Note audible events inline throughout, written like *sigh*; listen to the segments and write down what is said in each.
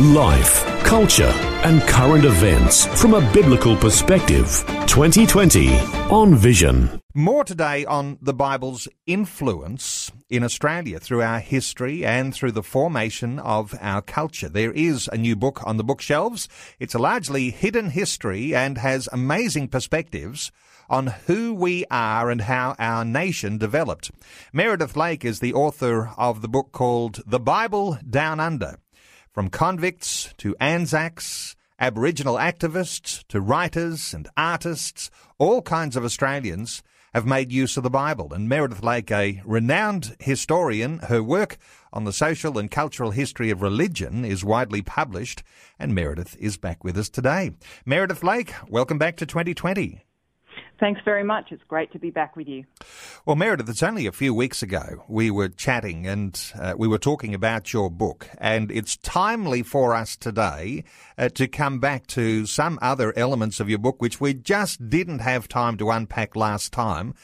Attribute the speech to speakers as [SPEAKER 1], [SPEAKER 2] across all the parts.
[SPEAKER 1] Life, culture, and current events from a biblical perspective. 2020 on Vision.
[SPEAKER 2] More today on the Bible's influence in Australia through our history and through the formation of our culture. There is a new book on the bookshelves. It's a largely hidden history and has amazing perspectives on who we are and how our nation developed. Meredith Lake is the author of the book called The Bible Down Under. From convicts to Anzacs, Aboriginal activists to writers and artists, all kinds of Australians have made use of the Bible. And Meredith Lake, a renowned historian, her work on the social and cultural history of religion is widely published, and Meredith is back with us today. Meredith Lake, welcome back to 2020.
[SPEAKER 3] Thanks very much. It's great to be back with you.
[SPEAKER 2] Well, Meredith, it's only a few weeks ago we were chatting and uh, we were talking about your book, and it's timely for us today uh, to come back to some other elements of your book which we just didn't have time to unpack last time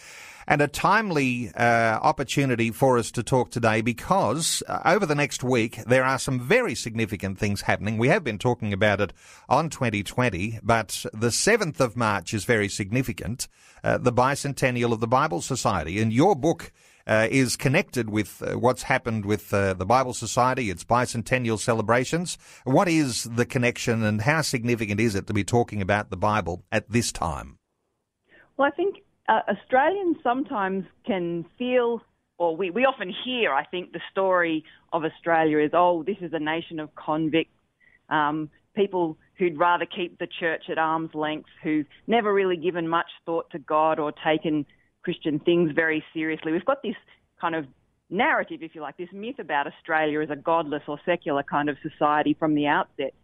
[SPEAKER 2] and a timely uh, opportunity for us to talk today because uh, over the next week there are some very significant things happening. We have been talking about it on 2020, but the 7th of March is very significant, uh, the bicentennial of the Bible Society. And your book uh, is connected with uh, what's happened with uh, the Bible Society, its bicentennial celebrations. What is the connection and how significant is it to be talking about the Bible at this time?
[SPEAKER 3] Well, I think uh, Australians sometimes can feel, or we, we often hear, I think, the story of Australia is, oh, this is a nation of convicts, um, people who'd rather keep the church at arm's length, who've never really given much thought to God or taken Christian things very seriously. We've got this kind of narrative, if you like, this myth about Australia as a godless or secular kind of society from the outset.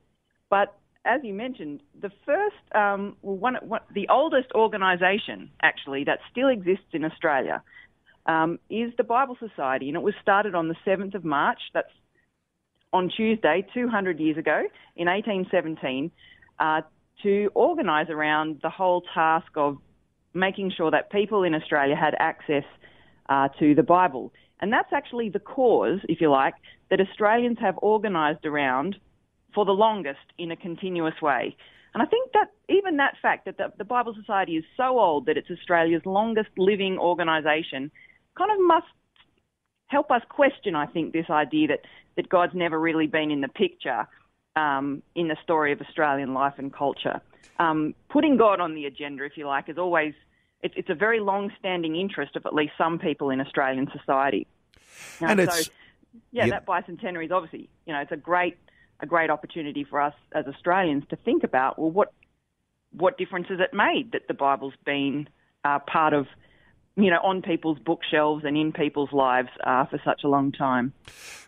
[SPEAKER 3] But as you mentioned, the first, um, well, one, one, the oldest organisation actually that still exists in Australia um, is the Bible Society, and it was started on the 7th of March. That's on Tuesday, 200 years ago, in 1817, uh, to organise around the whole task of making sure that people in Australia had access uh, to the Bible. And that's actually the cause, if you like, that Australians have organised around for the longest in a continuous way. And I think that even that fact that the, the Bible Society is so old that it's Australia's longest living organisation kind of must help us question, I think, this idea that, that God's never really been in the picture um, in the story of Australian life and culture. Um, putting God on the agenda, if you like, is always it's, it's a very long-standing interest of at least some people in Australian society.
[SPEAKER 2] And, and so,
[SPEAKER 3] yeah, that bicentenary is obviously, you know, it's a great a great opportunity for us as Australians to think about well, what what difference has it made that the Bible's been uh, part of you know, on people's bookshelves and in people's lives uh, for such a long time.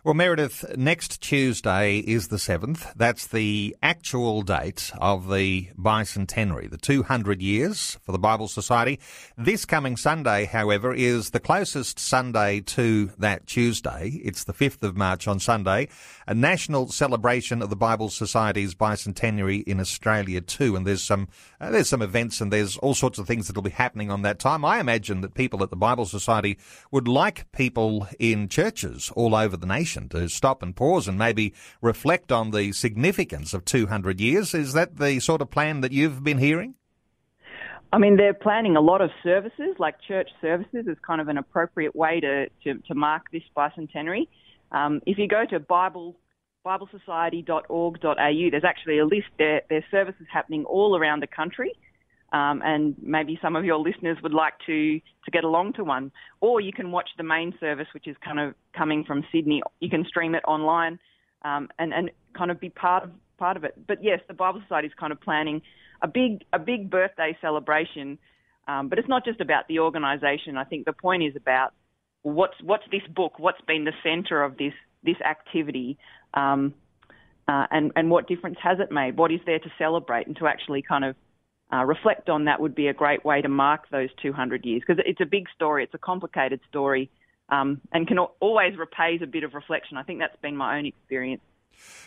[SPEAKER 2] Well, Meredith, next Tuesday is the 7th. That's the actual date of the bicentenary, the 200 years for the Bible Society. This coming Sunday, however, is the closest Sunday to that Tuesday. It's the 5th of March on Sunday, a national celebration of the Bible Society's bicentenary in Australia too. And there's some, uh, there's some events and there's all sorts of things that will be happening on that time. I imagine that people at the Bible Society would like people in churches all over the nation to stop and pause and maybe reflect on the significance of 200 years. Is that the sort of plan that you've been hearing?
[SPEAKER 3] I mean, they're planning a lot of services, like church services, is kind of an appropriate way to, to, to mark this bicentenary. Um, if you go to Bible biblesociety.org.au, there's actually a list there. There's services happening all around the country. Um, and maybe some of your listeners would like to to get along to one. Or you can watch the main service, which is kind of coming from Sydney. You can stream it online um, and and kind of be part of part of it. But yes, the Bible Society is kind of planning a big a big birthday celebration. Um, but it's not just about the organisation. I think the point is about what's what's this book? What's been the centre of this this activity? Um, uh, and and what difference has it made? What is there to celebrate and to actually kind of uh, reflect on that would be a great way to mark those 200 years because it's a big story, it's a complicated story, um, and can always repays a bit of reflection. I think that's been my own experience.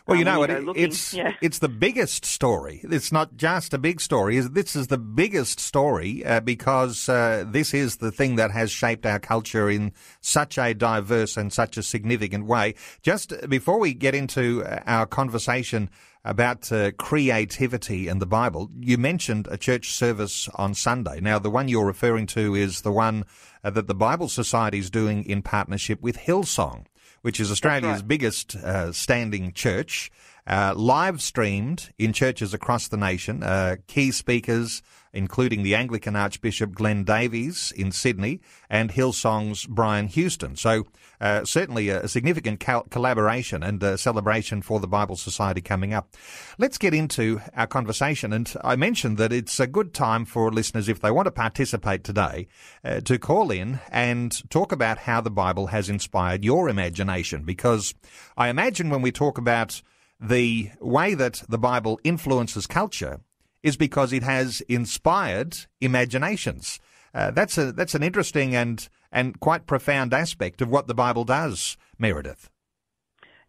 [SPEAKER 2] Well, you um, know, it, it's yeah. it's the biggest story. It's not just a big story. This is the biggest story uh, because uh, this is the thing that has shaped our culture in such a diverse and such a significant way. Just before we get into uh, our conversation about uh, creativity in the Bible, you mentioned a church service on Sunday. Now, the one you're referring to is the one uh, that the Bible Society is doing in partnership with Hillsong which is Australia's right. biggest uh, standing church, uh, live streamed in churches across the nation. Uh, key speakers including the Anglican Archbishop Glenn Davies in Sydney and Hillsong's Brian Houston. So uh, certainly a, significant collaboration and a celebration for the Bible Society coming up. Let's get into our conversation. And I mentioned that it's a good time for listeners, if they want to participate today, uh, to call in and talk about how the Bible has inspired your imagination. Because I imagine when we talk about the way that the Bible influences culture, is because it has inspired imaginations. Uh, that's a that's an interesting and and quite profound aspect of what the Bible does, Meredith.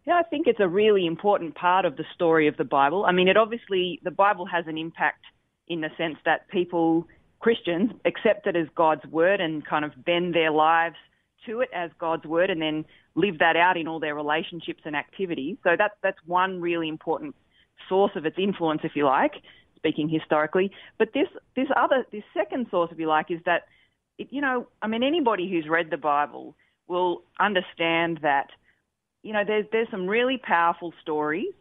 [SPEAKER 3] Yeah, I think it's a really important part of the story of the Bible. I mean, it obviously the Bible has an impact in the sense that people Christians accept it as God's word and kind of bend their lives to it as God's word and then live that out in all their relationships and activities. So that's that's one really important source of its influence, if you like speaking historically. But this this other this second source, if you like, is that it, you know I mean anybody who's read the Bible will understand that you know there's there's some really powerful stories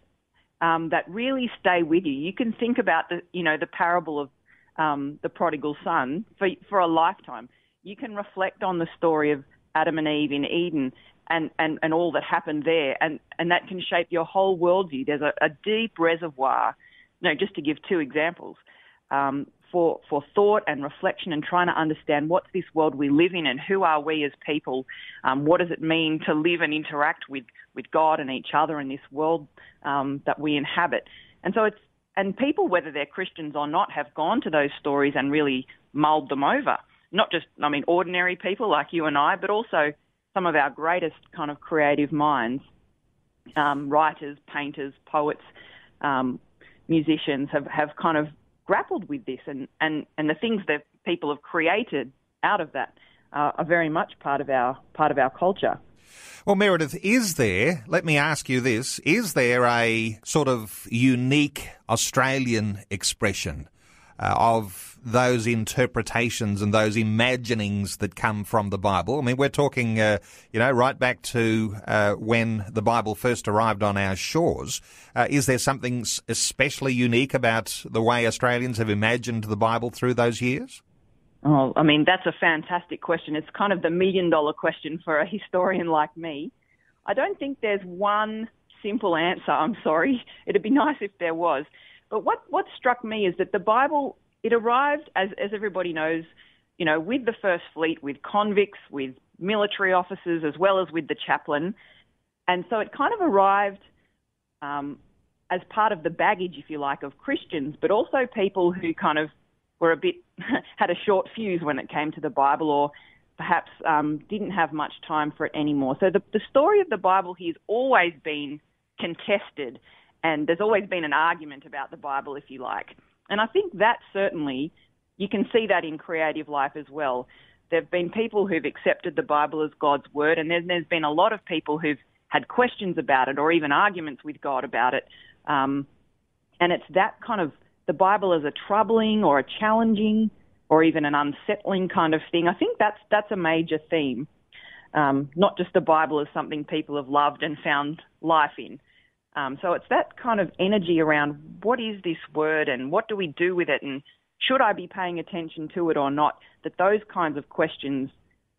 [SPEAKER 3] um, that really stay with you. You can think about the you know the parable of um, the prodigal son for for a lifetime. You can reflect on the story of Adam and Eve in Eden and, and, and all that happened there, and, and that can shape your whole worldview. There's a, a deep reservoir no, just to give two examples, um, for, for thought and reflection and trying to understand what's this world we live in and who are we as people? Um, what does it mean to live and interact with, with God and each other in this world um, that we inhabit? And so it's, and people, whether they're Christians or not, have gone to those stories and really mulled them over. Not just, I mean, ordinary people like you and I, but also some of our greatest kind of creative minds, um, writers, painters, poets, um, musicians have, have kind of grappled with this, and, and, and the things that people have created out of that uh, are very much part of our part of our culture.
[SPEAKER 2] Well, Meredith, is there, let me ask you this, is there a sort of unique Australian expression uh, of those interpretations and those imaginings that come from the Bible. I mean, we're talking, uh, you know, right back to uh, when the Bible first arrived on our shores. Uh, is there something especially unique about the way Australians have imagined the Bible through those years?
[SPEAKER 3] Oh, I mean, that's a fantastic question. It's kind of the million dollar question for a historian like me. I don't think there's one simple answer. I'm sorry. *laughs* It'd be nice if there was. But what, what struck me is that the Bible, it arrived, as, as everybody knows, you know, with the First Fleet, with convicts, with military officers, as well as with the chaplain. And so it kind of arrived um, as part of the baggage, if you like, of Christians, but also people who kind of were a bit, *laughs* had a short fuse when it came to the Bible or perhaps um, didn't have much time for it anymore. So the, the story of the Bible here has always been contested and there's always been an argument about the Bible, if you like. And I think that certainly, you can see that in creative life as well. There have been people who've accepted the Bible as God's word, and then there's been a lot of people who've had questions about it or even arguments with God about it. Um, and it's that kind of the Bible as a troubling or a challenging or even an unsettling kind of thing. I think that's that's a major theme. Um, not just the Bible as something people have loved and found life in, um, so it's that kind of energy around what is this word and what do we do with it and should I be paying attention to it or not? That those kinds of questions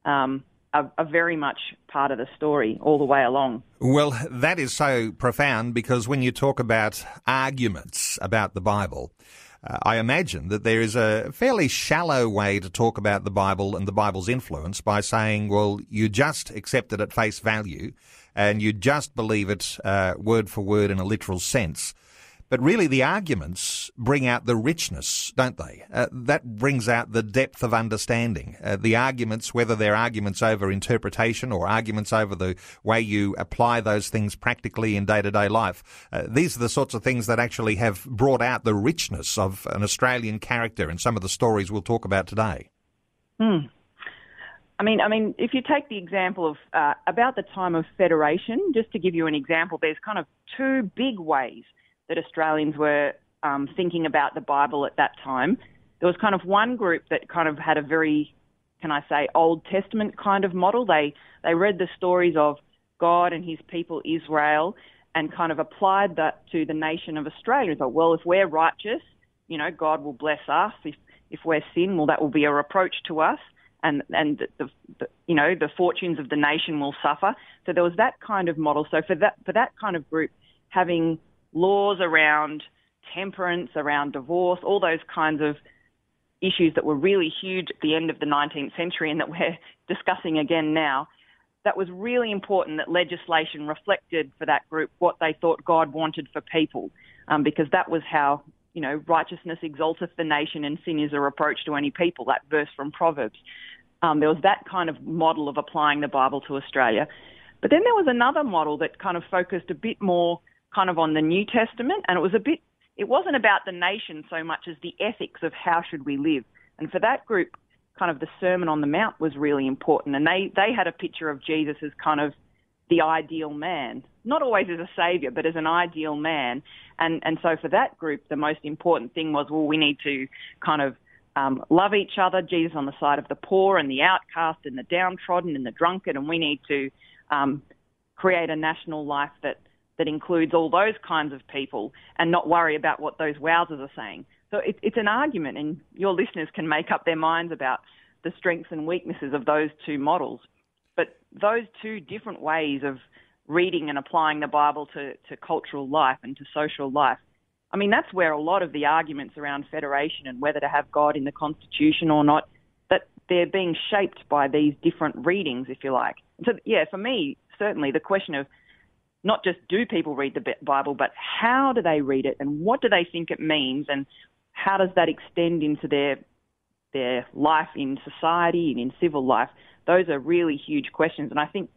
[SPEAKER 3] um, are, are, very much part of the story all the way along.
[SPEAKER 2] Well, that is so profound because when you talk about arguments about the Bible, uh, I imagine that there is a fairly shallow way to talk about the Bible and the Bible's influence by saying, well, you just accept it at face value and you just believe it uh, word for word in a literal sense. But really, the arguments bring out the richness, don't they? Uh, that brings out the depth of understanding. Uh, the arguments, whether they're arguments over interpretation or arguments over the way you apply those things practically in day to day life, uh, these are the sorts of things that actually have brought out the richness of an Australian character in some of the stories we'll talk about today.
[SPEAKER 3] Hmm. I mean, I mean, if you take the example of uh, about the time of federation, just to give you an example, there's kind of two big ways that Australians were um, thinking about the Bible at that time. There was kind of one group that kind of had a very, can I say, Old Testament kind of model. They they read the stories of God and His people Israel, and kind of applied that to the nation of Australia. Thought, well, if we're righteous, you know, God will bless us. If if we're sin, well, that will be a reproach to us and and the, the, you know the fortunes of the nation will suffer. So there was that kind of model. So for that for that kind of group, having laws around temperance, around divorce, all those kinds of issues that were really huge at the end of the 19th century and that we're *laughs* discussing again now. That was really important that legislation reflected for that group what they thought God wanted for people, um, because that was how you know, righteousness exalteth the nation and sin is a reproach to any people, that verse from Proverbs. Um, there was that kind of model of applying the Bible to Australia. But then there was another model that kind of focused a bit more kind of on the New Testament, and it was a bit, it wasn't about the nation so much as the ethics of how should we live. And for that group, kind of the Sermon on the Mount was really important, and they they had a picture of Jesus as kind of the ideal man, not always as a savior, but as an ideal man. And and so for that group, the most important thing was, well, we need to kind of um, love each other. Jesus on the side of the poor and the outcast and the downtrodden and the drunkard, and we need to um, create a national life that that includes all those kinds of people and not worry about what those wowsers are saying. So it, it's an argument, and your listeners can make up their minds about the strengths and weaknesses of those two models. But those two different ways of reading and applying the Bible to, to cultural life and to social life, I mean, that's where a lot of the arguments around federation and whether to have God in the Constitution or not, that they're being shaped by these different readings, if you like. So, yeah, for me, certainly the question of not just do people read the Bible, but how do they read it and what do they think it means and how does that extend into their their life in society and in civil life? Those are really huge questions. And I think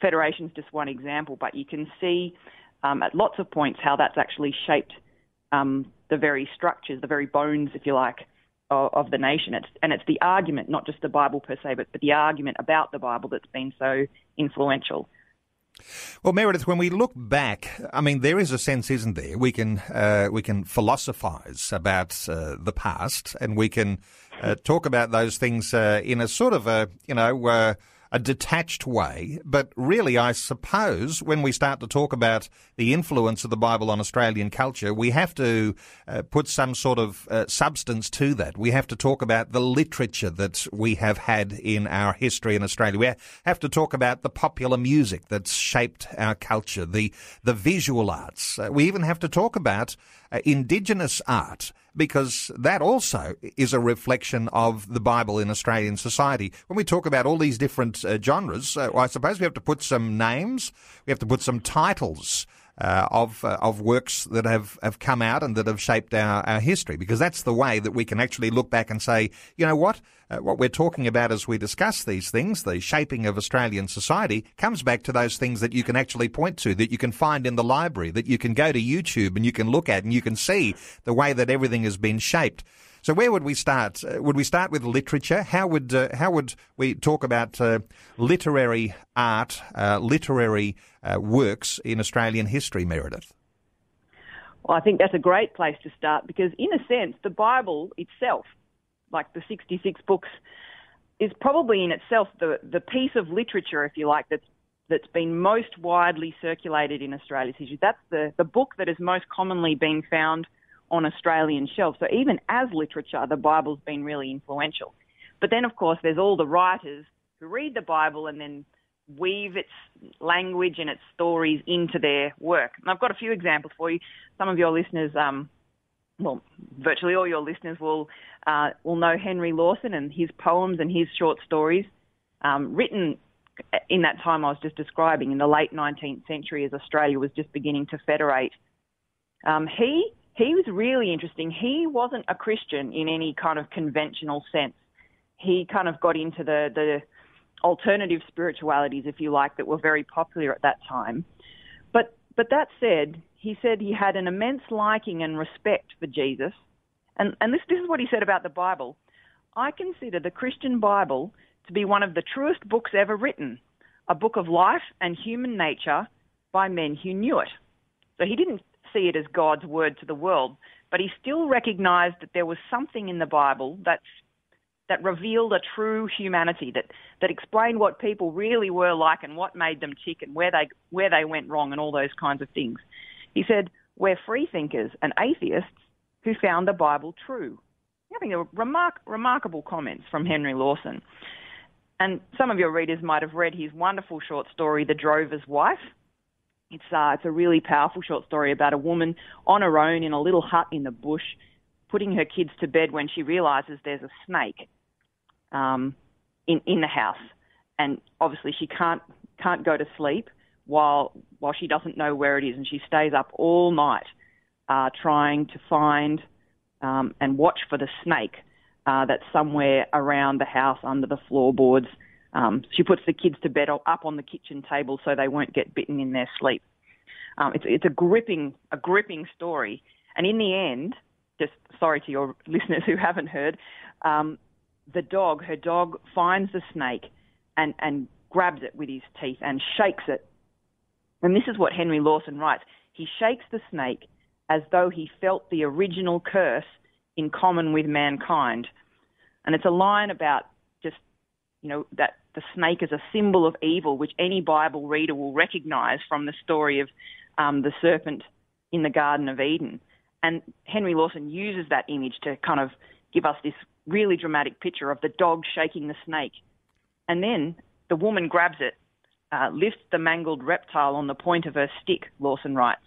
[SPEAKER 3] Federation is just one example, but you can see um, at lots of points how that's actually shaped um, the very structures, the very bones, if you like, of, of, the nation. It's, and it's the argument, not just the Bible per se, but, but the argument about the Bible that's been so influential.
[SPEAKER 2] Well, Meredith, when we look back, I mean, there is a sense, isn't there? We can uh, we can philosophize about uh, the past, and we can uh, talk about those things uh, in a sort of a you know uh, a detached way. But really, I suppose when we start to talk about the influence of the Bible on Australian culture, we have to uh, put some sort of uh, substance to that. We have to talk about the literature that we have had in our history in Australia. We have to talk about the popular music that's shaped our culture, the the visual arts. Uh, we even have to talk about uh, indigenous art because that also is a reflection of the Bible in Australian society. When we talk about all these different uh, genres, uh, I suppose we have to put some names, we have to put some titles. Uh, of uh, of works that have, have come out and that have shaped our, our history because that's the way that we can actually look back and say, you know what, uh, what we're talking about as we discuss these things, the shaping of Australian society, comes back to those things that you can actually point to, that you can find in the library, that you can go to YouTube and you can look at and you can see the way that everything has been shaped. So where would we start? Uh, would we start with literature? How would uh, how would we talk about uh, literary art, uh, literary uh, works in Australian history, Meredith?
[SPEAKER 3] Well, I think that's a great place to start because, in a sense, the Bible itself like the 66 books, is probably in itself the, the piece of literature, if you like, that's that's been most widely circulated in Australia's history. That's the, the book that is most commonly being found on Australian shelves. So even as literature, the Bible's been really influential. But then, of course, there's all the writers who read the Bible and then weave its language and its stories into their work. And I've got a few examples for you. Some of your listeners um, well, virtually all your listeners will uh, will know Henry Lawson and his poems and his short stories, um, written in that time I was just describing in the late 19th century as Australia was just beginning to federate. Um, he he was really interesting. He wasn't a Christian in any kind of conventional sense. He kind of got into the the alternative spiritualities, if you like, that were very popular at that time. But but that said, he said he had an immense liking and respect for Jesus. And and this this is what he said about the Bible. I consider the Christian Bible to be one of the truest books ever written, a book of life and human nature by men who knew it. So he didn't see it as God's word to the world, but he still recognized that there was something in the Bible that's that revealed a true humanity that that explained what people really were like and what made them tick and where they where they went wrong and all those kinds of things. He said, "We're free thinkers and atheists who found the Bible true." I think are remark, remarkable comments from Henry Lawson. And some of your readers might have read his wonderful short story, The Drover's Wife. It's, uh, it's a really powerful short story about a woman on her own in a little hut in the bush, putting her kids to bed when she realizes there's a snake um, in in the house, and obviously she can't can't go to sleep while while she doesn't know where it is, and she stays up all night uh, trying to find um, and watch for the snake uh, that's somewhere around the house under the floorboards. Um, she puts the kids to bed up on the kitchen table so they won't get bitten in their sleep. Um, it's, it's a gripping, a gripping story. And in the end, just sorry to your *laughs* listeners who haven't heard, um, the dog, her dog finds the snake and, and grabs it with his teeth and shakes it. And this is what Henry Lawson writes. He shakes the snake as though he felt the original curse in common with mankind. And it's a line about just, you know, that the snake is a symbol of evil, which any Bible reader will recognize from the story of um, the serpent in the Garden of Eden. And Henry Lawson uses that image to kind of give us this really dramatic picture of the dog shaking the snake. And then the woman grabs it, uh, lifts the mangled reptile on the point of her stick, Lawson writes,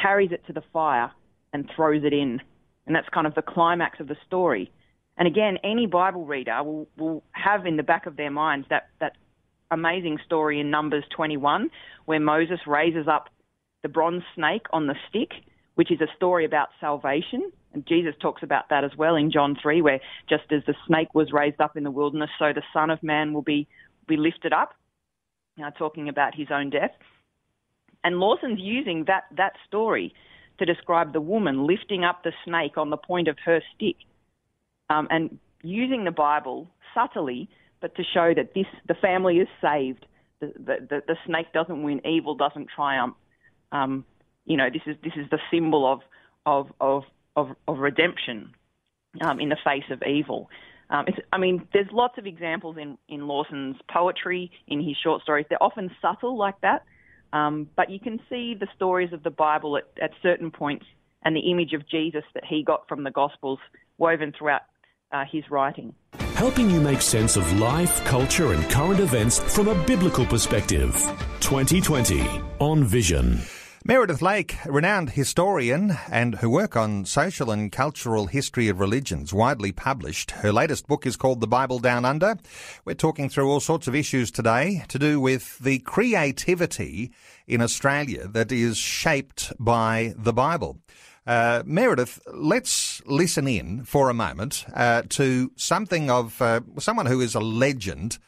[SPEAKER 3] carries it to the fire, and throws it in. And that's kind of the climax of the story. And again, any Bible reader will, will have in the back of their minds that, that amazing story in Numbers 21 where Moses raises up the bronze snake on the stick, which is a story about salvation. And Jesus talks about that as well in John 3, where just as the snake was raised up in the wilderness, so the Son of Man will be, be lifted up, now talking about his own death. And Lawson's using that, that story to describe the woman lifting up the snake on the point of her stick um, and using the Bible subtly, but to show that this the family is saved. The, the, the snake doesn't win, evil doesn't triumph. Um, you know, this is this is the symbol of of of of, of redemption um, in the face of evil. Um, I mean, there's lots of examples in, in Lawson's poetry, in his short stories. They're often subtle like that, um, but you can see the stories of the Bible at, at certain points and the image of Jesus that he got from the Gospels woven throughout uh, his writing.
[SPEAKER 1] Helping you make sense of life, culture, and current events from a biblical perspective. 2020 on Vision.
[SPEAKER 2] Meredith Lake, renowned historian and her work on social and cultural history of religions, widely published. Her latest book is called The Bible Down Under. We're talking through all sorts of issues today to do with the creativity in Australia that is shaped by the Bible. Uh, Meredith, let's listen in for a moment uh, to something of uh, someone who is a legend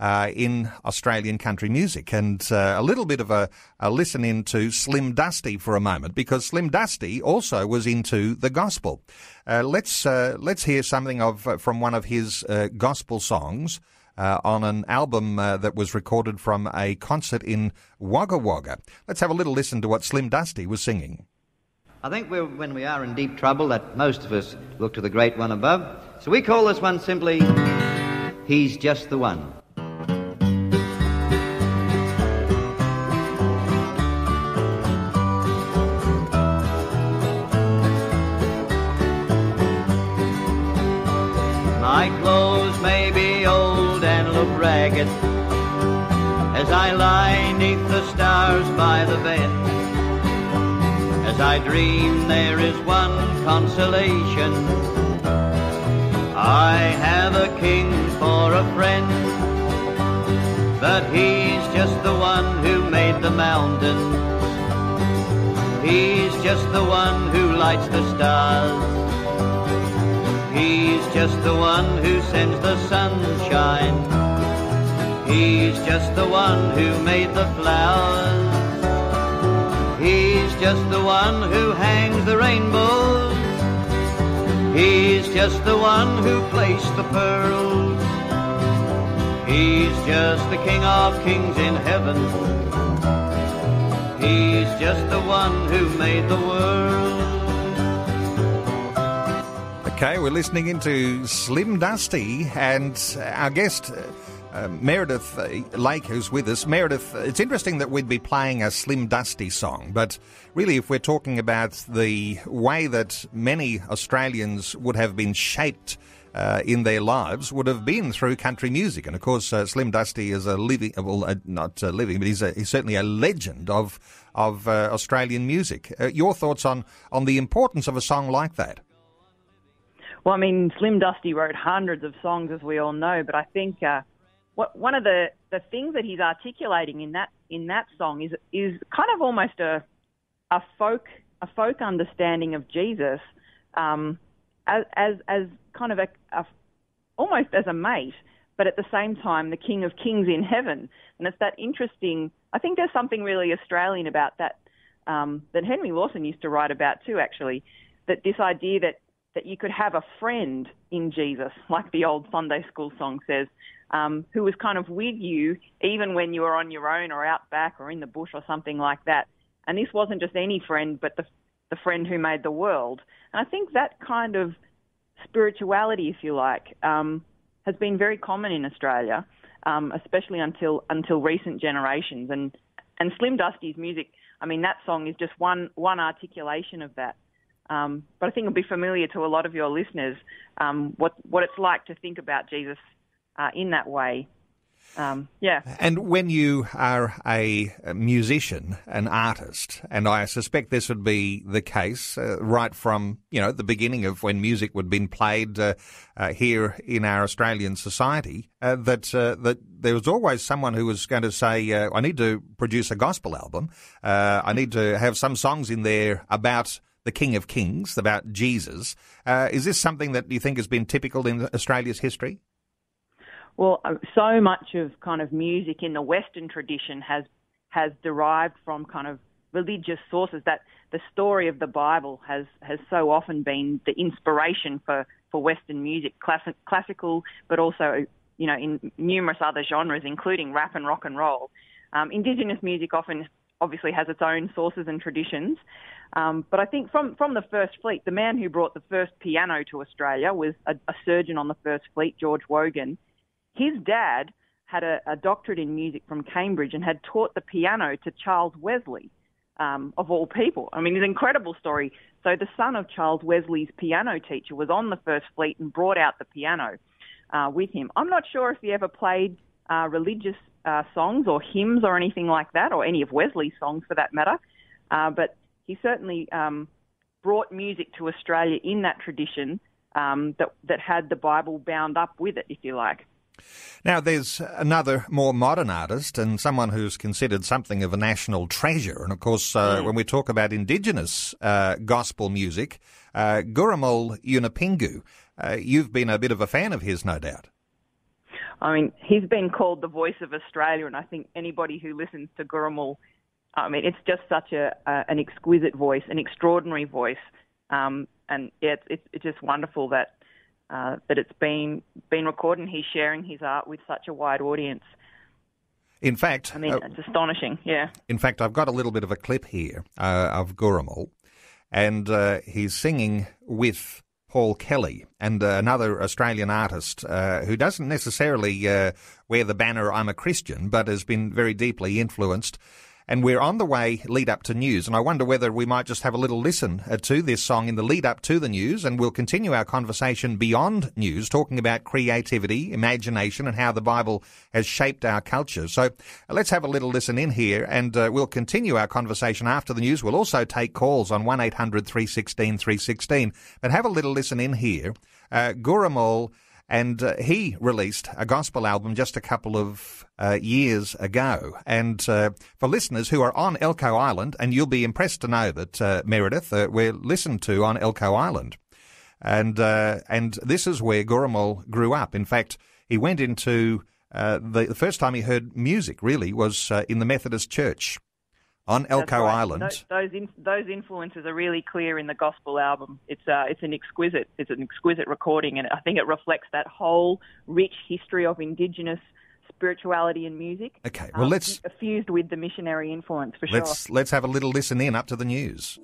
[SPEAKER 2] uh, in Australian country music. And uh, a little bit of a, a listen into Slim Dusty for a moment, because Slim Dusty also was into the gospel. Uh, let's uh, let's hear something of uh, from one of his uh, gospel songs. on an album that was recorded from a concert in Wagga Wagga. Let's have a little listen to what Slim Dusty was singing.
[SPEAKER 4] I think when we are in deep trouble, that most of us look to the great one above. So we call this one simply, He's Just the One. My clothes may be old and look ragged as I lie neath the stars by the bed. I dream, there is one consolation. I have a king for a friend, but he's just the one who made the mountains. He's just the one who lights the stars. He's just the one who sends the sunshine. He's just the one who made the flowers. Just the one who hangs the rainbows. He's just the one who placed the pearls. He's just the King of Kings in heaven. He's just the one who made the world.
[SPEAKER 2] Okay, we're listening into Slim Dusty and our guest. Uh, uh, Meredith uh, Lake, who's with us. Meredith, it's interesting that we'd be playing a Slim Dusty song, but really, if we're talking about the way that many Australians would have been shaped uh, in their lives would have been through country music. And of course, uh, Slim Dusty is a living, well, uh, not living, but he's, a, he's certainly a legend of of uh, Australian music. Uh, your thoughts on on the importance of a song like that?
[SPEAKER 3] Well, I mean, Slim Dusty wrote hundreds of songs, as we all know, but I think uh, what, one of the, the things that he's articulating in that in that song is is kind of almost a a folk a folk understanding of Jesus um, as, as as kind of a, a almost as a mate, but at the same time the King of Kings in heaven. And it's that interesting. I think there's something really Australian about that um, that Henry Lawson used to write about too. Actually, that this idea that that you could have a friend in Jesus, like the old Sunday school song says, um, who was kind of with you even when you were on your own or out back or in the bush or something like that. And this wasn't just any friend, but the the friend who made the world. And I think that kind of spirituality, if you like, um, has been very common in Australia, um, especially until until recent generations. And and Slim Dusty's music, I mean, that song is just one one articulation of that. Um, but I think it'll be familiar to a lot of your listeners um, what what it's like to think about Jesus uh, in that way. Um, yeah.
[SPEAKER 2] And when you are a musician, an artist, and I suspect this would be the case uh, right from you know the beginning of when music would have been played uh, uh, here in our Australian society, uh, that uh, that there was always someone who was going to say, uh, "I need to produce a gospel album. I need to have some songs in there about." The King of Kings, about Jesus. is this something that you think has been typical in Australia's history?
[SPEAKER 3] Well, uh, so much of kind of music in the Western tradition has has derived from kind of religious sources. That the story of the Bible has has so often been the inspiration for for Western music, classic, classical, but also you know in numerous other genres, including rap and rock and roll. Um, indigenous music often obviously has its own sources and traditions. Um, but I think from, from the First Fleet, the man who brought the first piano to Australia was a, a surgeon on the First Fleet, George Worgan. His dad had a, a doctorate in music from Cambridge and had taught the piano to Charles Wesley, um, of all people. I mean, it's an incredible story. So the son of Charles Wesley's piano teacher was on the First Fleet and brought out the piano uh, with him. I'm not sure if he ever played uh, religious uh, songs or hymns or anything like that, or any of Wesley's songs for that matter, uh, but he certainly um, brought music to Australia in that tradition um, that that had the Bible bound up with it, if you like.
[SPEAKER 2] Now, there's another more modern artist and someone who's considered something of a national treasure. And of course, uh, mm. when we talk about Indigenous uh, gospel music, uh, Gurrumul Yunupingu, uh, you've been a bit of a fan of his, no doubt.
[SPEAKER 3] I mean, he's been called the voice of Australia, and I think anybody who listens to Gurrumul, I mean, it's just such a, an exquisite voice, an extraordinary voice. Um, and yeah, it's, it's, it's just wonderful that uh, that it's been been recorded and he's sharing his art with such a wide audience.
[SPEAKER 2] In fact,
[SPEAKER 3] I mean, uh, it's astonishing. Yeah.
[SPEAKER 2] In fact, I've got a little bit of a clip here uh, of Gurrumul, and uh, he's singing with Paul Kelly and uh, another Australian artist uh, who doesn't necessarily wear the banner "I'm a Christian," but has been very deeply influenced and we're on the way lead up to news. And I wonder whether we might just have a little listen uh, to this song in the lead up to the news. And we'll continue our conversation beyond news, talking about creativity, imagination, and how the Bible has shaped our culture. So uh, let's have a little listen in here and uh, we'll continue our conversation after the news. We'll also take calls on 1800 316 316. But have a little listen in here. Uh, Gurrumul And uh, he released a gospel album just a couple of uh, years ago. And uh, for listeners who are on Elcho Island, and you'll be impressed to know that uh, Meredith, uh, we're listened to on Elcho Island, and uh, and this is where Gurrumul grew up. In fact, he went into the, the, first time he heard music really was in the Methodist Church on Elcho
[SPEAKER 3] right.
[SPEAKER 2] Island.
[SPEAKER 3] Those those, in, those, influences are really clear in the gospel album. It's uh, it's an exquisite it's an exquisite recording, and I think it reflects that whole rich history of Indigenous spirituality and music.
[SPEAKER 2] Okay, well um, let's
[SPEAKER 3] fused with the missionary influence for
[SPEAKER 2] let's,
[SPEAKER 3] sure.
[SPEAKER 2] Let's have a little listen in up to the news.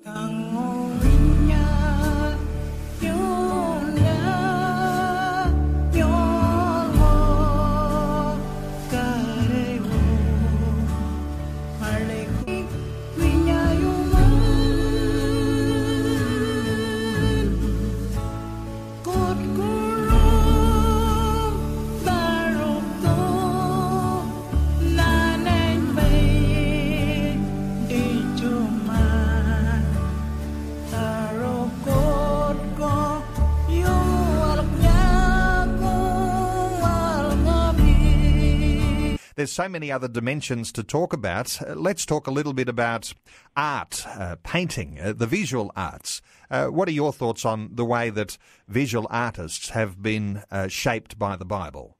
[SPEAKER 2] There's so many other dimensions to talk about. Uh, let's talk a little bit about art, uh, painting, uh, the visual arts. Uh, what are your thoughts on the way that visual artists have been uh, shaped by the Bible?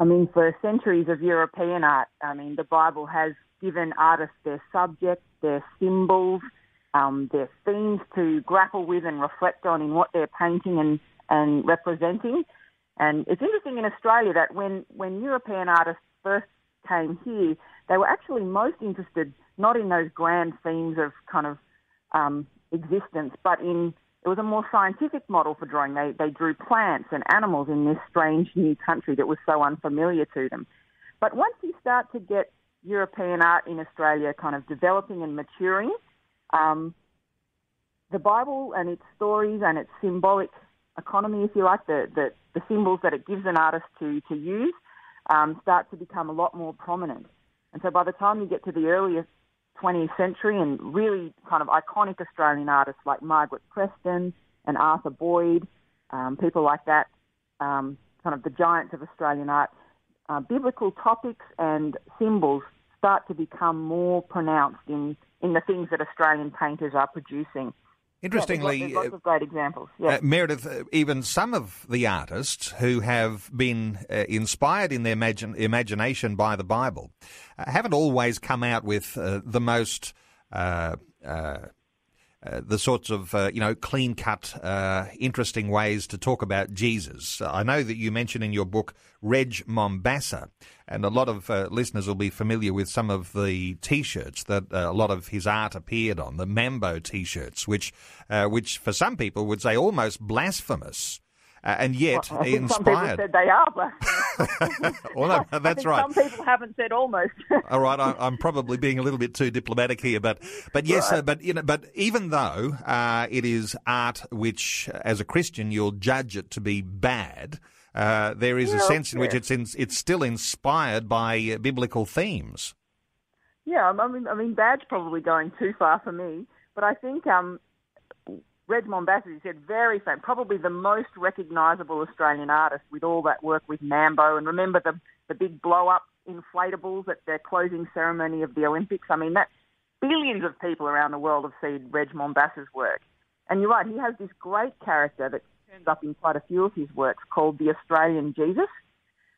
[SPEAKER 3] I mean, for centuries of European art, I mean, the Bible has given artists their subjects, their symbols, um, their themes to grapple with and reflect on in what they're painting and, and representing. And it's interesting in Australia that when, when European artists first came here, they were actually most interested not in those grand themes of kind of um, existence, but in it was a more scientific model for drawing. They they drew plants and animals in this strange new country that was so unfamiliar to them. But once you start to get European art in Australia kind of developing and maturing, um, the Bible and its stories and its symbolic economy, if you like, the, the, the symbols that it gives an artist to, to use, um, start to become a lot more prominent. And so by the time you get to the earliest 20th century and really kind of iconic Australian artists like Margaret Preston and Arthur Boyd, um, people like that, um, kind of the giants of Australian art, uh, biblical topics and symbols start to become more pronounced in, in the things that Australian painters are producing.
[SPEAKER 2] Interestingly,
[SPEAKER 3] yeah, lots, lots of great examples. Yeah. Uh,
[SPEAKER 2] Meredith, uh, even some of the artists who have been uh, inspired in their imagine, imagination by the Bible uh, haven't always come out with uh, the most uh, the sorts of uh, you know clean cut, uh, interesting ways to talk about Jesus. I know that you mention in your book Reg Mombassa, and a lot of uh, listeners will be familiar with some of the T-shirts that uh, a lot of his art appeared on, the Mambo T-shirts, which which for some people would say almost blasphemous. And yet
[SPEAKER 3] well,
[SPEAKER 2] inspired. *laughs*
[SPEAKER 3] Some people said they are *laughs*
[SPEAKER 2] well, no, *laughs* that's right.
[SPEAKER 3] Some people haven't said almost. *laughs*
[SPEAKER 2] All right, I, am probably being a little bit too diplomatic here, but but yes, right. uh, but you know, but even though uh, it is art which, as a Christian, you'll judge it to be bad. Uh, there is
[SPEAKER 3] yeah,
[SPEAKER 2] a sense in
[SPEAKER 3] yeah.
[SPEAKER 2] which it's in, it's still inspired by uh, biblical themes.
[SPEAKER 3] Yeah, I mean, I mean, bad's probably going too far for me, but I think um, Reg Mombassa, he said, very famous, probably the most recognisable Australian artist with all that work with Mambo. And remember the, the big blow up inflatables at the closing ceremony of the Olympics? I mean, that billions of people around the world have seen Reg Mombassa's work. And you're right, he has this great character that turns up in quite a few of his works called the Australian Jesus.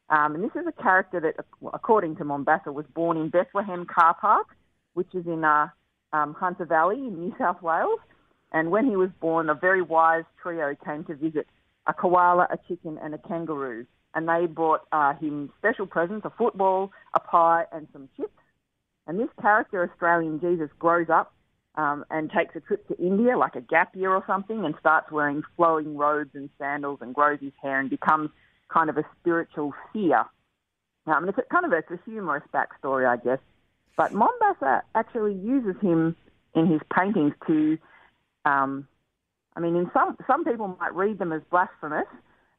[SPEAKER 3] Um, and this is a character that, according to Mombassa, was born in Bethlehem Car Park, which is in uh, um, Hunter Valley in New South Wales. And when he was born, a very wise trio came to visit a koala, a chicken, and a kangaroo. And they brought uh, him special presents a football, a pie, and some chips. And this character, Australian Jesus, grows up um, and takes a trip to India, like a gap year or something, and starts wearing flowing robes and sandals and grows his hair and becomes kind of a spiritual seer. Um, it's a, kind of a, it's a humorous backstory, I guess. But Mombassa actually uses him in his paintings to um, I mean, in some some people might read them as blasphemous,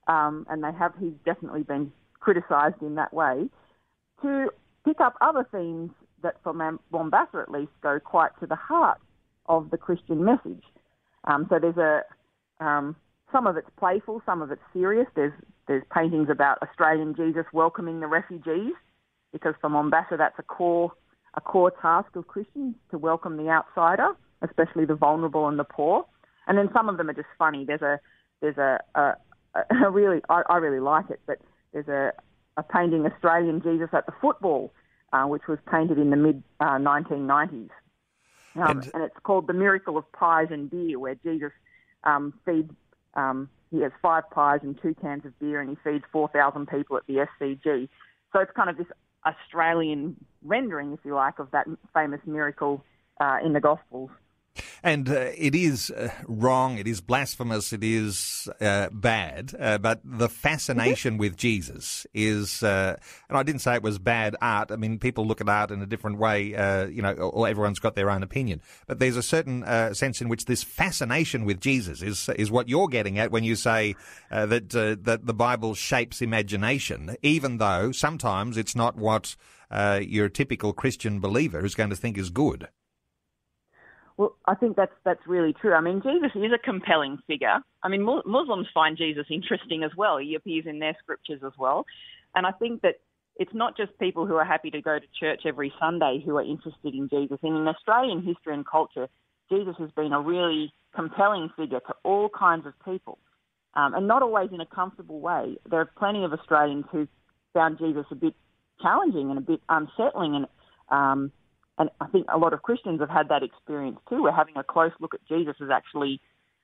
[SPEAKER 3] um, and they have. He's definitely been criticised in that way. To pick up other themes that, for Mombassa at least, go quite to the heart of the Christian message. Um, so there's a um, some of it's playful, some of it's serious. There's there's paintings about Australian Jesus welcoming the refugees, because for Mombassa that's a core a core task of Christians to welcome the outsider, especially the vulnerable and the poor. And then some of them are just funny. There's a there's a, a, *laughs* a really I, I really like it, but there's a, a painting Australian Jesus at the football, uh, which was painted in the mid uh, 1990s, um, and, and, it's called the Miracle of Pies and Beer, where Jesus um, feeds. Um, he has five pies and two cans of beer, and he feeds 4,000 people at the SCG. So it's kind of this Australian rendering, if you like, of that famous miracle uh, in the Gospels.
[SPEAKER 2] And uh, it is uh, wrong, it is blasphemous, it is uh, bad, uh, but the fascination with Jesus is, uh, and I didn't say it was bad art. I mean, people look at art in a different way, uh, you know, or everyone's got their own opinion. But there's a certain sense in which this fascination with Jesus is is what you're getting at when you say that that the Bible shapes imagination, even though sometimes it's not what your typical Christian believer is going to think is good.
[SPEAKER 3] Well, I think that's that's really true. I mean, Jesus is a compelling figure. I mean, Muslims find Jesus interesting as well. He appears in their scriptures as well, and I think that it's not just people who are happy to go to church every Sunday who are interested in Jesus. And in Australian history and culture, Jesus has been a really compelling figure to all kinds of people, um, and not always in a comfortable way. There are plenty of Australians who found Jesus a bit challenging and a bit unsettling and um, and I think a lot of Christians have had that experience too, where having a close look at Jesus has actually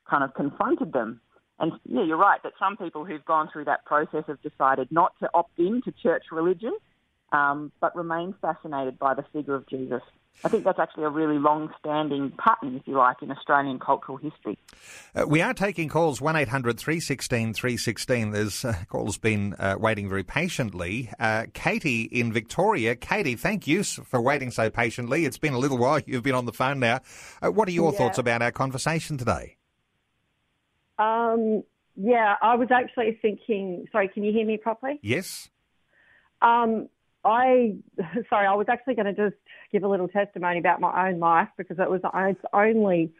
[SPEAKER 3] kind of confronted them. And yeah, you're right that some people who've gone through that process have decided not to opt in to church religion, um, but remain fascinated by the figure of Jesus. I think that's actually a really long-standing pattern, if you like, in Australian cultural history.
[SPEAKER 2] Uh, we are taking calls 1800 316 316. There's uh, calls been uh, waiting very patiently. Uh, Katie in Victoria. Katie, thank you for waiting so patiently. It's been a little while. *laughs* You've been on the phone now. Uh, what are your yeah. thoughts about our conversation today?
[SPEAKER 5] Um, yeah, I was actually thinking. Sorry, can you hear me properly?
[SPEAKER 2] Yes.
[SPEAKER 5] Um, I, *laughs* sorry, I was actually going to just give a little testimony about my own life because it was it's only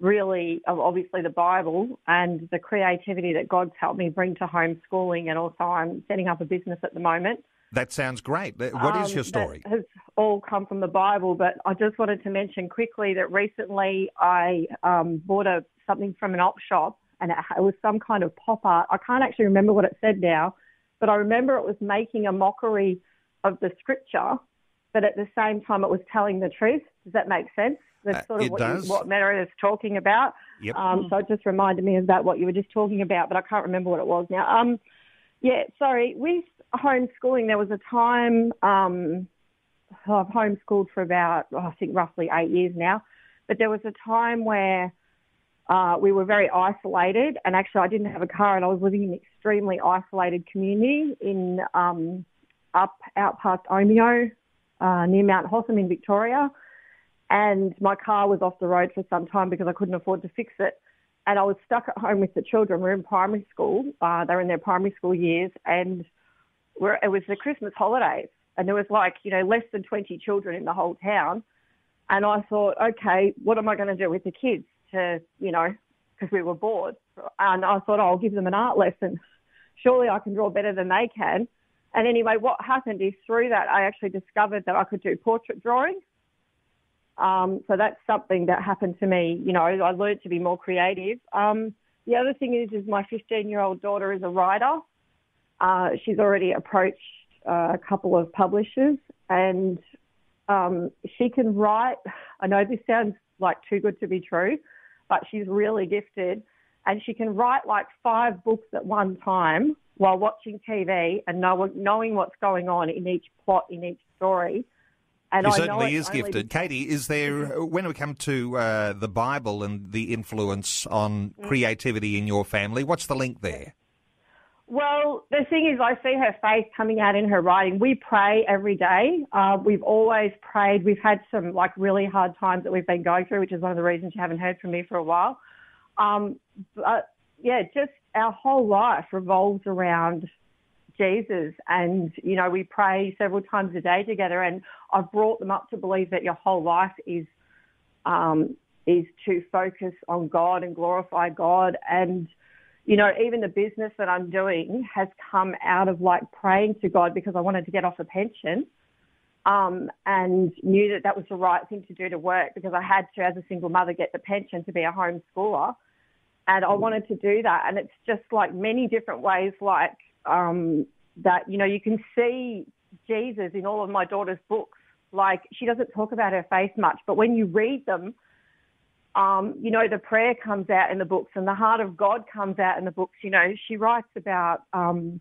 [SPEAKER 5] really obviously the Bible and the creativity that God's helped me bring to homeschooling, and also I'm setting up a business at the moment.
[SPEAKER 2] That sounds great. What is um, your story?
[SPEAKER 5] Has all come from the Bible, but I just wanted to mention quickly that recently I um, bought a something from an op shop, and it, it was some kind of pop art. I can't actually remember what it said now, but I remember it was making a mockery of the scripture, but at the same time, it was telling the truth. Does that make sense? That's uh, sort of uh, what, you, what is talking about.
[SPEAKER 2] Yep.
[SPEAKER 5] Um, so it just reminded me of that, what you were just talking about, but I can't remember what it was now. Um, yeah, sorry. With homeschooling, there was a time um, I've homeschooled for about, oh, I think, roughly eight years now, but there was a time where uh, we were very isolated, and actually, I didn't have a car, and I was living in an extremely isolated community in um, up out past Omeo, uh, near Mount Hotham in Victoria. And my car was off the road for some time because I couldn't afford to fix it. And I was stuck at home with the children. We're in primary school. Uh, they're in their primary school years. And we're, it was the Christmas holidays. And there was like, you know, less than 20 children in the whole town. And I thought, okay, what am I going to do with the kids to, you know, because we were bored. And I thought, oh, I'll give them an art lesson. Surely I can draw better than they can. And anyway, what happened is through that, I actually discovered that I could do portrait drawing. Um, so that's something that happened to me. You know, I learned to be more creative. Um, the other thing is, is my 15 year old daughter is a writer. Uh, she's already approached uh, a couple of publishers and um, she can write. I know this sounds like too good to be true, but she's really gifted and she can write like five books at one time while watching TV and know, knowing what's going on in each plot, in each story.
[SPEAKER 2] And he I certainly is gifted. Katie, is there, when we come to uh, the Bible and the influence on mm. creativity in your family, what's the link there?
[SPEAKER 5] Well, the thing is, I see her faith coming out in her writing. We pray every day. Uh, we've always prayed. We've had some like really hard times that we've been going through, which is one of the reasons you haven't heard from me for a while. Um, but yeah, just our whole life revolves around Jesus. And, you know, we pray several times a day together. And I've brought them up to believe that your whole life is, um, is to focus on God and glorify God. And, you know, even the business that I'm doing has come out of like praying to God because I wanted to get off a pension. Um, and knew that that was the right thing to do to work because I had to, as a single mother, get the pension to be a homeschooler. And I wanted to do that. And it's just like many different ways, like um, that, you know, you can see Jesus in all of my daughter's books. Like she doesn't talk about her faith much, but when you read them, um, you know, the prayer comes out in the books and the heart of God comes out in the books. You know, she writes about, um,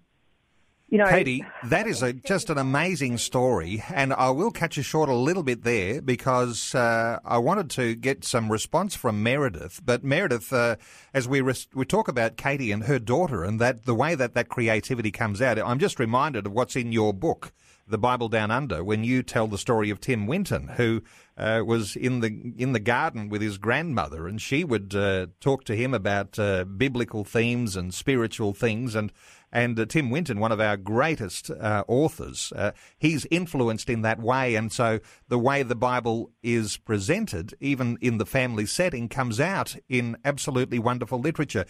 [SPEAKER 5] you know.
[SPEAKER 2] Katie, that is a, just an amazing story. And I will cut you short a little bit there because uh, I wanted to get some response from Meredith. But Meredith, uh, as we, we talk about Katie and her daughter and that the way that that creativity comes out, I'm just reminded of what's in your book the Bible Down Under when you tell the story of Tim Winton, who uh, was in the in the garden with his grandmother, and she would uh, talk to him about uh, biblical themes and spiritual things, and and uh, Tim Winton, one of our greatest uh, authors, uh, he's influenced in that way, and so the way the Bible is presented, even in the family setting, comes out in absolutely wonderful literature.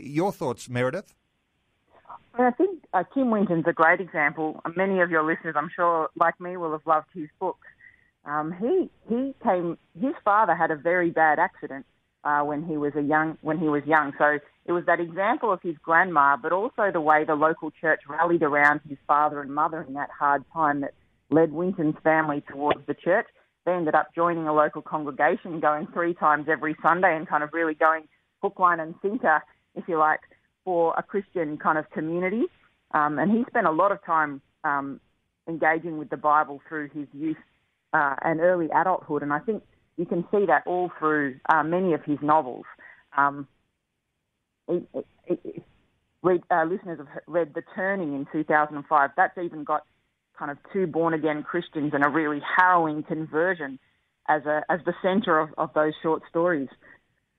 [SPEAKER 2] your thoughts, Meredith?
[SPEAKER 3] I think uh, Tim Winton's a great example. Many of your listeners, I'm sure, like me, will have loved his books. Um, he he came. His father had a very bad accident uh, when he was a young when he was young. So it was that example of his grandma, but also the way the local church rallied around his father and mother in that hard time that led Winton's family towards the church. They ended up joining a local congregation, going three times every Sunday, and kind of really going hook, line, and sinker, if you like, for a Christian kind of community. Um, and he spent a lot of time um, engaging with the Bible through his youth uh, and early adulthood. And I think you can see that all through uh, many of his novels. Um, read, uh, listeners have read The Turning in 2005. That's even got kind of two born again Christians and a really harrowing conversion as a as the centre of, of those short stories.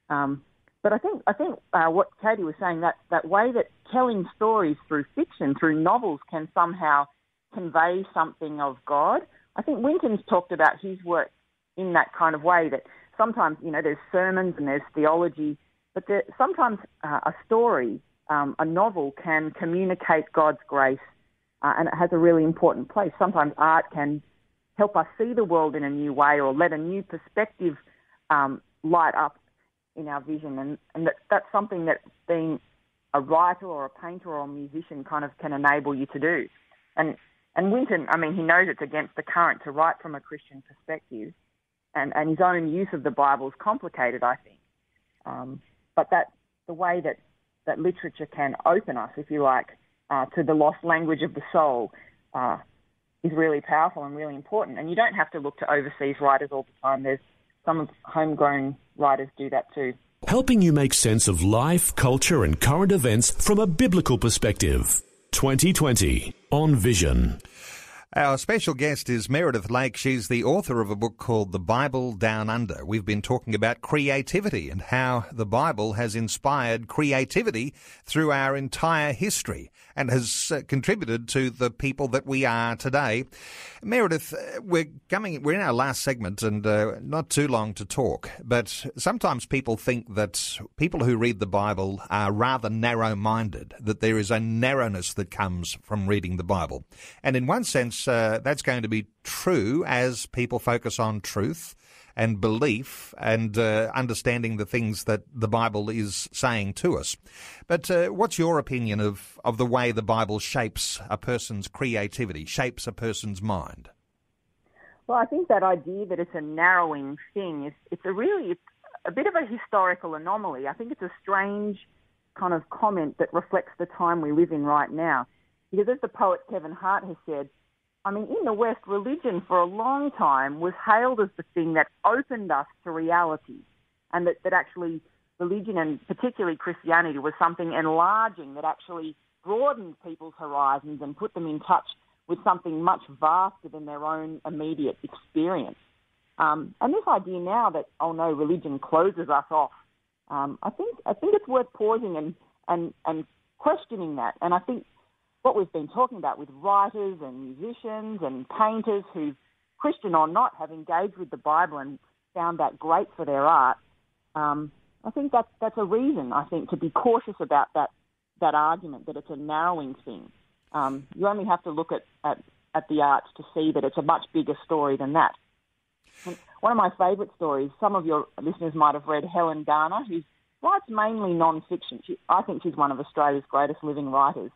[SPEAKER 3] Um, but I think I think uh, what Katie was saying that that way that telling stories through fiction, through novels, can somehow convey something of God. I think Winton's talked about his work in that kind of way. That sometimes you know there's sermons and there's theology, but there, sometimes uh, a story, um, a novel, can communicate God's grace, uh, and it has a really important place. Sometimes art can help us see the world in a new way or let a new perspective um, light up in our vision, and, and that, that's something that being a writer or a painter or a musician kind of can enable you to do. And and Winton, I mean, he knows it's against the current to write from a Christian perspective, and, and his own use of the Bible is complicated, I think. Um, but that the way that that literature can open us, if you like, uh, to the lost language of the soul, uh, is really powerful and really important. And you don't have to look to overseas writers all the time. There's some homegrown writers do that too.
[SPEAKER 1] Helping you make sense of life, culture, and current events from a biblical perspective. 2020 on Vision.
[SPEAKER 2] Our special guest is Meredith Lake. She's the author of a book called The Bible Down Under. We've been talking about creativity and how the Bible has inspired creativity through our entire history and has uh, contributed to the people that we are today. Meredith, uh, we're coming, we're in our last segment and uh, not too long to talk, but sometimes people think that people who read the Bible are rather narrow minded, that there is a narrowness that comes from reading the Bible. And in one sense, uh, that's going to be true as people focus on truth and belief and uh, understanding the things that the Bible is saying to us. But uh, what's your opinion of, of the way the Bible shapes a person's creativity, shapes a person's mind?
[SPEAKER 3] Well, I think that idea that it's a narrowing thing is it's a really it's a bit of a historical anomaly. I think it's a strange kind of comment that reflects the time we live in right now. Because as the poet Kevin Hart has said, I mean, in the West, religion for a long time was hailed as the thing that opened us to reality, and that, that actually religion and particularly Christianity was something enlarging that actually broadened people's horizons and put them in touch with something much vaster than their own immediate experience. Um, and this idea now that oh no, religion closes us off, um, I think I think it's worth pausing and and and questioning that. And I think what we've been talking about with writers and musicians and painters who, Christian or not, have engaged with the Bible and found that great for their art. Um, I think that's that's a reason I think to be cautious about that that argument that it's a narrowing thing. Um, you only have to look at, at at the arts to see that it's a much bigger story than that. And one of my favourite stories, some of your listeners might have read Helen Garner, who writes mainly non-fiction. She, I think she's one of Australia's greatest living writers.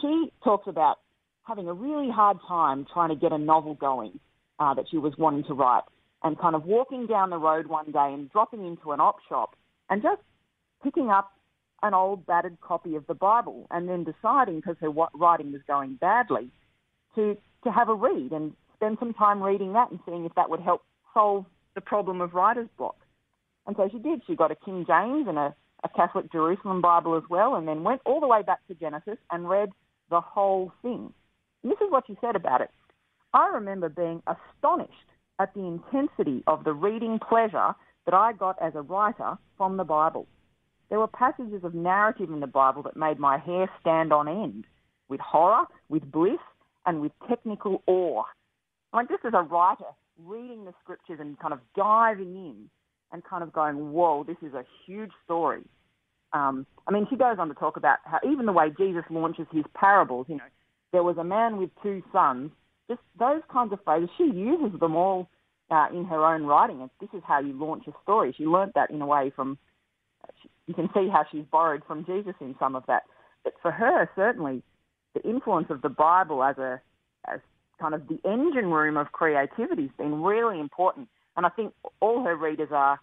[SPEAKER 3] She talks about having a really hard time trying to get a novel going uh, that she was wanting to write and kind of walking down the road one day and dropping into an op shop and just picking up an old battered copy of the Bible and then deciding, because her writing was going badly, to, to have a read and spend some time reading that and seeing if that would help solve the problem of writer's block. And so she did. She got a King James and a, a Catholic Jerusalem Bible as well, and then went all the way back to Genesis and read the whole thing. And this is what she said about it. I remember being astonished at the intensity of the reading pleasure that I got as a writer from the Bible. There were passages of narrative in the Bible that made my hair stand on end, with horror, with bliss, and with technical awe. Like just as a writer, reading the scriptures and kind of diving in and kind of going, whoa, this is a huge story. Um, I mean, she goes on to talk about how even the way Jesus launches his parables, you know, there was a man with two sons, just those kinds of phrases, she uses them all uh, in her own writing. And this is how you launch a story. She learnt that in a way from, you can see how she's borrowed from Jesus in some of that. But for her, certainly, the influence of the Bible as a as kind of the engine room of creativity has been really important. And I think all her readers are,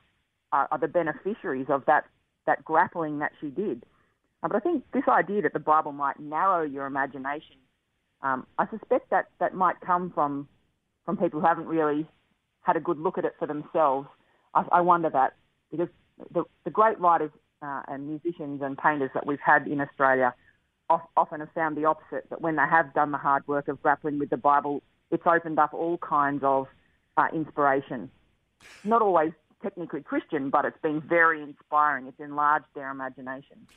[SPEAKER 3] are, are the beneficiaries of that, that grappling that she did. Uh, but I think this idea that the Bible might narrow your imagination, um, I suspect that that might come from, from people who haven't really had a good look at it for themselves. I, I wonder that because the, the great writers uh, and musicians and painters that we've had in Australia often have found the opposite, that when they have done the hard work of grappling with the Bible, it's opened up all kinds of uh, inspiration. Not always technically Christian, but it's been very inspiring. It's enlarged their imagination.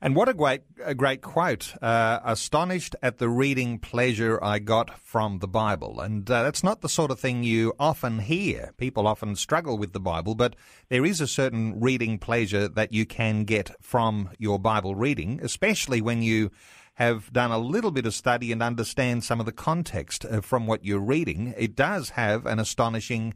[SPEAKER 2] And what a great, a great quote! Uh, astonished at the reading pleasure I got from the Bible, and uh, that's not the sort of thing you often hear. People often struggle with the Bible, but there is a certain reading pleasure that you can get from your Bible reading, especially when you have done a little bit of study and understand some of the context uh, from what you're reading, it does have an astonishing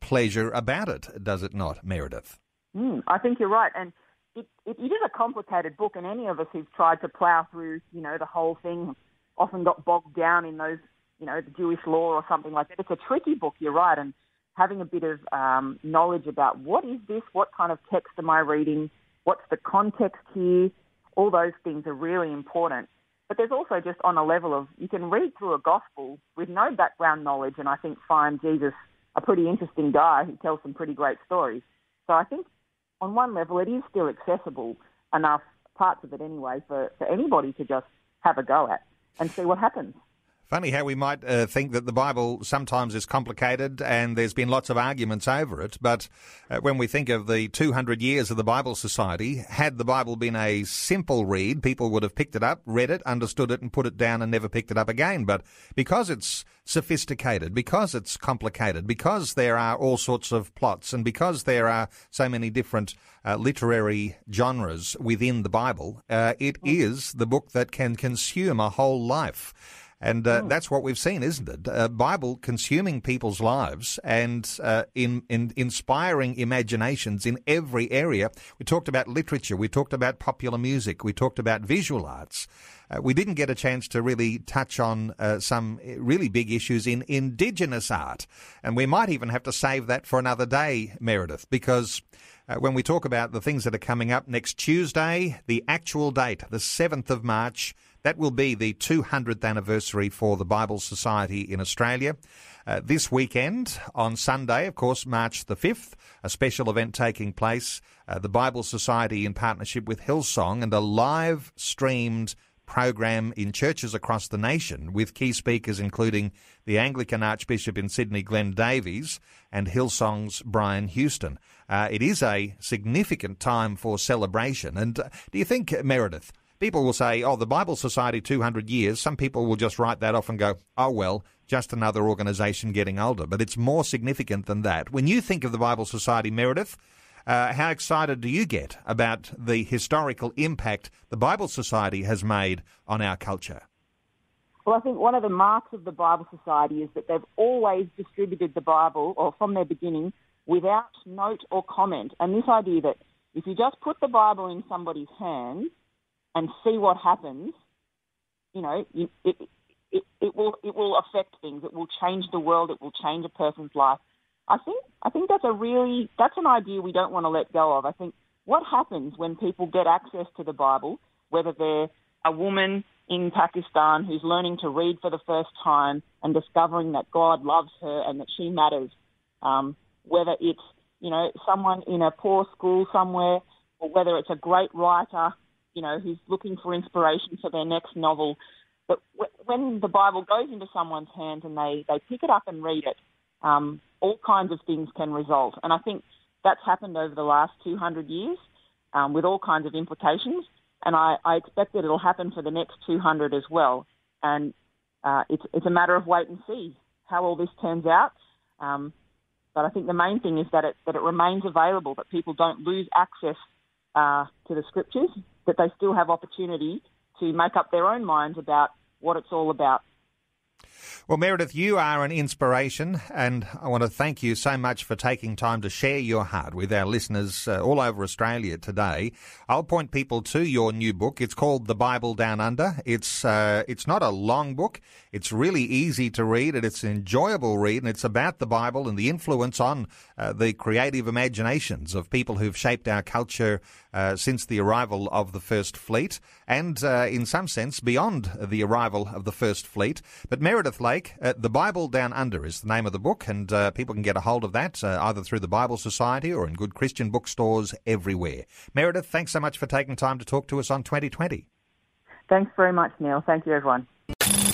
[SPEAKER 2] pleasure about it, does it not, Meredith?
[SPEAKER 3] Mm, I think you're right. And it, it, it is a complicated book, and any of us who've tried to plough through, you know, the whole thing often got bogged down in those, you know, the Jewish law or something like that. It's a tricky book, you're right. And having a bit of um, knowledge about what is this, what kind of text am I reading, what's the context here, all those things are really important. But there's also just on a level of you can read through a gospel with no background knowledge and I think find Jesus a pretty interesting guy who tells some pretty great stories. So I think on one level it is still accessible enough, parts of it anyway, for, for anybody to just have a go at and see what happens.
[SPEAKER 2] Funny how we might uh, think that the Bible sometimes is complicated and there's been lots of arguments over it, but uh, when we think of the 200 years of the Bible Society, had the Bible been a simple read, people would have picked it up, read it, understood it, and put it down and never picked it up again. But because it's sophisticated, because it's complicated, because there are all sorts of plots, and because there are so many different uh, literary genres within the Bible, uh, it hmm. the book that can consume a whole life. And uh, oh. that's what we've seen, isn't it? Uh, Bible consuming people's lives and uh, in, in inspiring imaginations in every area. We talked about literature. We talked about popular music. We talked about visual arts. Uh, we didn't get a chance to really touch on uh, some really big issues in indigenous art. And we might even have to save that for another day, Meredith, because uh, when we talk about the things that are coming up next Tuesday, the actual date, the 7th of March, that will be the 200th anniversary for the Bible Society in Australia. Uh, this weekend, on Sunday, of course, March the 5th, a special event taking place. Uh, the Bible Society in partnership with Hillsong and a live streamed program in churches across the nation with key speakers including the Anglican Archbishop in Sydney, Glenn Davies, and Hillsong's Brian Houston. Uh, it is a significant time for celebration. And uh, do you think, Meredith, People will say, oh, the Bible Society 200 years. Some people will just write that off and go, oh, well, just another organisation getting older. But it's more significant than that. When you think of the Bible Society, Meredith, Uh, how excited do you get about the historical impact the Bible Society has made on our culture?
[SPEAKER 3] Well, I think one of the marks of the Bible Society is that they've always distributed the Bible, or from their beginning, without note or comment. And this idea that if you just put the Bible in somebody's hands and see what happens, you know, it, it, it will it will affect things. It will change the world. It will change a person's life. I think I think that's a really that's an idea we don't want to let go of. I think what happens when people get access to the Bible, whether they're a woman in Pakistan who's learning to read for the first time and discovering that God loves her and that she matters, um, whether it's you know someone in a poor school somewhere, or whether it's a great writer, you know, who's looking for inspiration for their next novel. But when the Bible goes into someone's hands and they, they pick it up and read it, um, all kinds of things can result. And I think that's happened over the last 200 years um, with all kinds of implications. And I, I expect that it'll happen for the next 200 as well. And uh, it's, it's a matter of wait and see how all this turns out. Um, but I think the main thing is that it, that it remains available, that people don't lose access uh, to the scriptures, that they still have opportunity to make up their own minds about what it's all about.
[SPEAKER 2] Well, Meredith, you are an inspiration, and I want to thank you so much for taking time to share your heart with our listeners uh, all over Australia today. I'll point people to your new book. It's called The Bible Down Under. It's uh, it's not a long book. It's really easy to read, and it's an enjoyable read, and it's about the Bible and the influence on uh, the creative imaginations of people who've shaped our culture uh, since the arrival of the First Fleet, and uh, in some sense beyond the arrival of the First Fleet. But Meredith Lake, uh, The Bible Down Under is the name of the book, and uh, people can get a hold of that uh, either through the Bible Society or in good Christian bookstores everywhere. Meredith, thanks so much for taking time to talk to us on 2020.
[SPEAKER 3] Thanks very much, Neil. Thank you, everyone.